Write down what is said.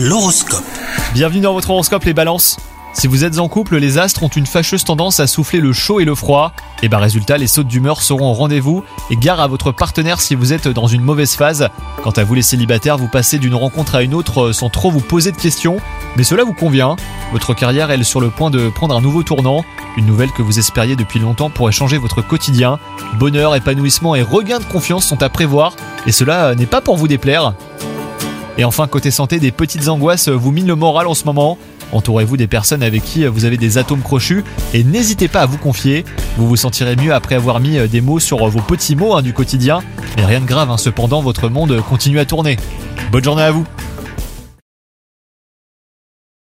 L'horoscope. Bienvenue dans votre horoscope les balances. Si vous êtes en couple, les astres ont une fâcheuse tendance à souffler le chaud et le froid. Et bah résultat, les sautes d'humeur seront au rendez-vous. Et gare à votre partenaire si vous êtes dans une mauvaise phase. Quant à vous les célibataires, vous passez d'une rencontre à une autre sans trop vous poser de questions. Mais cela vous convient. Votre carrière elle, est sur le point de prendre un nouveau tournant. Une nouvelle que vous espériez depuis longtemps pourrait changer votre quotidien. Bonheur, épanouissement et regain de confiance sont à prévoir. Et cela n'est pas pour vous déplaire. Et enfin, côté santé, des petites angoisses vous minent le moral en ce moment. Entourez-vous des personnes avec qui vous avez des atomes crochus et n'hésitez pas à vous confier. Vous vous sentirez mieux après avoir mis des mots sur vos petits mots hein, du quotidien. Mais rien de grave, hein, cependant, votre monde continue à tourner. Bonne journée à vous